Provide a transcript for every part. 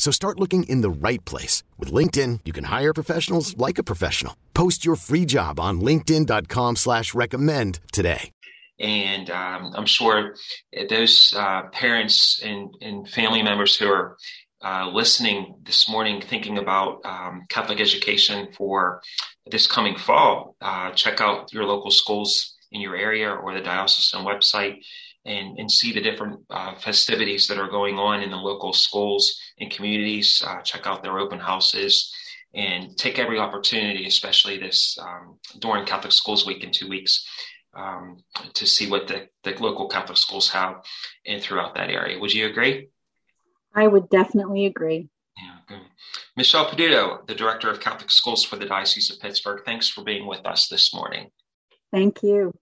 So start looking in the right place. With LinkedIn, you can hire professionals like a professional. Post your free job on linkedin.com slash recommend today. And um, I'm sure those uh, parents and, and family members who are uh, listening this morning, thinking about um, Catholic education for this coming fall, uh, check out your local schools in your area or the diocesan website and, and see the different uh, festivities that are going on in the local schools and communities. Uh, check out their open houses and take every opportunity, especially this um, during Catholic Schools Week in two weeks, um, to see what the, the local Catholic schools have and throughout that area. Would you agree? I would definitely agree. Yeah, good. Michelle Peduto, the Director of Catholic Schools for the Diocese of Pittsburgh, thanks for being with us this morning. Thank you.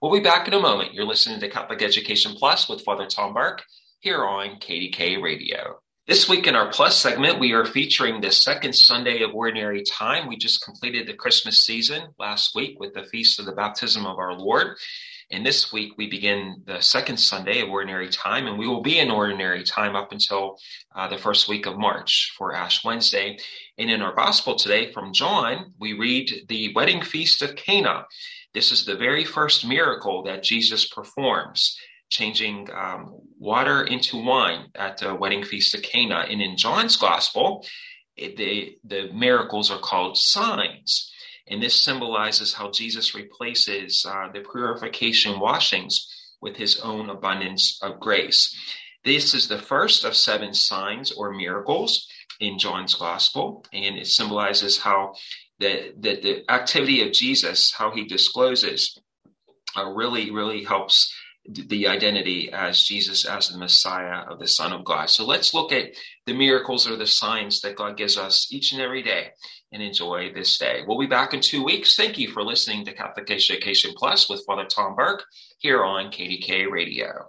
We'll be back in a moment. You're listening to Catholic Education Plus with Father Tom Burke here on KDKA Radio. This week in our Plus segment, we are featuring the second Sunday of Ordinary Time. We just completed the Christmas season last week with the Feast of the Baptism of our Lord. And this week we begin the second Sunday of Ordinary Time, and we will be in Ordinary Time up until uh, the first week of March for Ash Wednesday. And in our Gospel today from John, we read the wedding feast of Cana. This is the very first miracle that Jesus performs, changing um, water into wine at the wedding feast of Cana. And in John's gospel, it, the, the miracles are called signs. And this symbolizes how Jesus replaces uh, the purification washings with his own abundance of grace. This is the first of seven signs or miracles in John's gospel, and it symbolizes how the, the, the activity of Jesus, how he discloses, uh, really, really helps the identity as Jesus as the Messiah of the Son of God. So let's look at the miracles or the signs that God gives us each and every day and enjoy this day. We'll be back in two weeks. Thank you for listening to Catholic Education Plus with Father Tom Burke here on KDKA Radio.